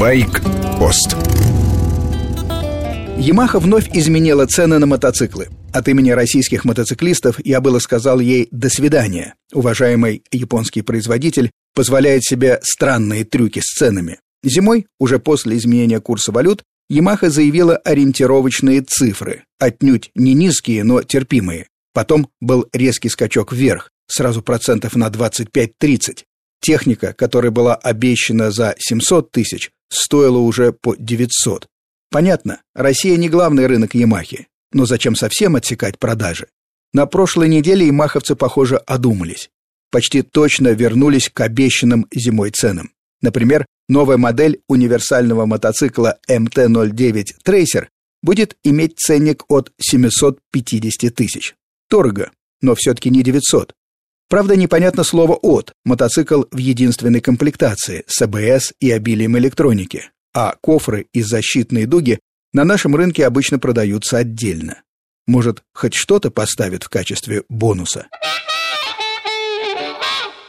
Байк-пост Ямаха вновь изменила цены на мотоциклы. От имени российских мотоциклистов я было сказал ей «до свидания». Уважаемый японский производитель позволяет себе странные трюки с ценами. Зимой, уже после изменения курса валют, Ямаха заявила ориентировочные цифры, отнюдь не низкие, но терпимые. Потом был резкий скачок вверх, сразу процентов на 25-30. Техника, которая была обещана за 700 тысяч, стоила уже по 900. Понятно, Россия не главный рынок Ямахи, но зачем совсем отсекать продажи? На прошлой неделе ямаховцы, похоже, одумались. Почти точно вернулись к обещанным зимой ценам. Например, новая модель универсального мотоцикла МТ-09 Tracer будет иметь ценник от 750 тысяч. Дорого, но все-таки не 900. Правда, непонятно слово «от» — мотоцикл в единственной комплектации с АБС и обилием электроники, а кофры и защитные дуги на нашем рынке обычно продаются отдельно. Может, хоть что-то поставят в качестве бонуса?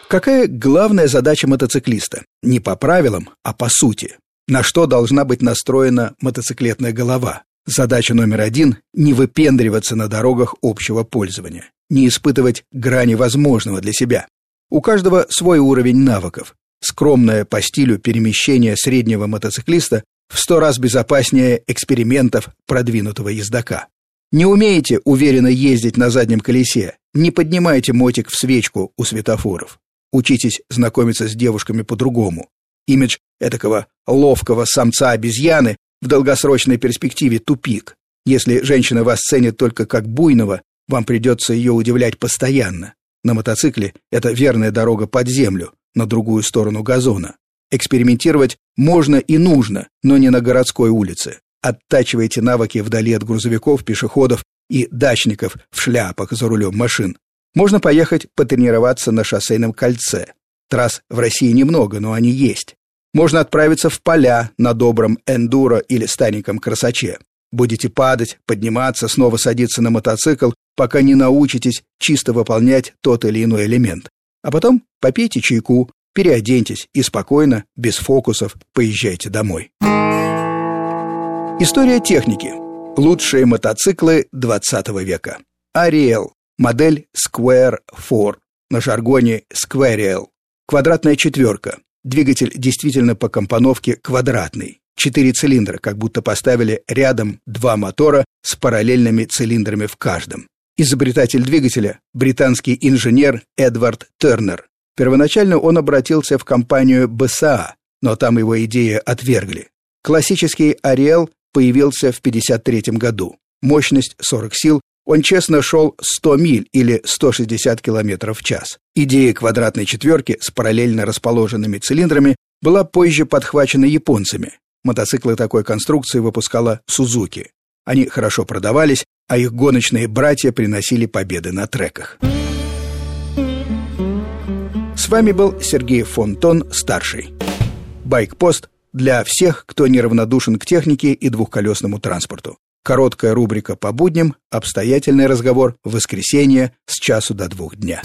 Какая главная задача мотоциклиста? Не по правилам, а по сути. На что должна быть настроена мотоциклетная голова? Задача номер один – не выпендриваться на дорогах общего пользования не испытывать грани возможного для себя. У каждого свой уровень навыков. Скромное по стилю перемещение среднего мотоциклиста в сто раз безопаснее экспериментов продвинутого ездока. Не умеете уверенно ездить на заднем колесе, не поднимайте мотик в свечку у светофоров. Учитесь знакомиться с девушками по-другому. Имидж этакого ловкого самца-обезьяны в долгосрочной перспективе тупик. Если женщина вас ценит только как буйного, вам придется ее удивлять постоянно. На мотоцикле это верная дорога под землю, на другую сторону газона. Экспериментировать можно и нужно, но не на городской улице. Оттачивайте навыки вдали от грузовиков, пешеходов и дачников в шляпах за рулем машин. Можно поехать потренироваться на шоссейном кольце. Трасс в России немного, но они есть. Можно отправиться в поля на добром эндуро или стареньком красаче. Будете падать, подниматься, снова садиться на мотоцикл, пока не научитесь чисто выполнять тот или иной элемент. А потом попейте чайку, переоденьтесь и спокойно, без фокусов, поезжайте домой. История техники. Лучшие мотоциклы 20 века. Ариэл. Модель Square 4. На жаргоне Squarial. Квадратная четверка. Двигатель действительно по компоновке квадратный. Четыре цилиндра, как будто поставили рядом два мотора с параллельными цилиндрами в каждом. Изобретатель двигателя – британский инженер Эдвард Тернер. Первоначально он обратился в компанию БСА, но там его идеи отвергли. Классический «Ариэл» появился в 1953 году. Мощность 40 сил, он честно шел 100 миль или 160 км в час. Идея квадратной четверки с параллельно расположенными цилиндрами была позже подхвачена японцами. Мотоциклы такой конструкции выпускала Сузуки. Они хорошо продавались, а их гоночные братья приносили победы на треках. С вами был Сергей Фонтон, старший. Байкпост для всех, кто неравнодушен к технике и двухколесному транспорту. Короткая рубрика по будням, обстоятельный разговор в воскресенье с часу до двух дня.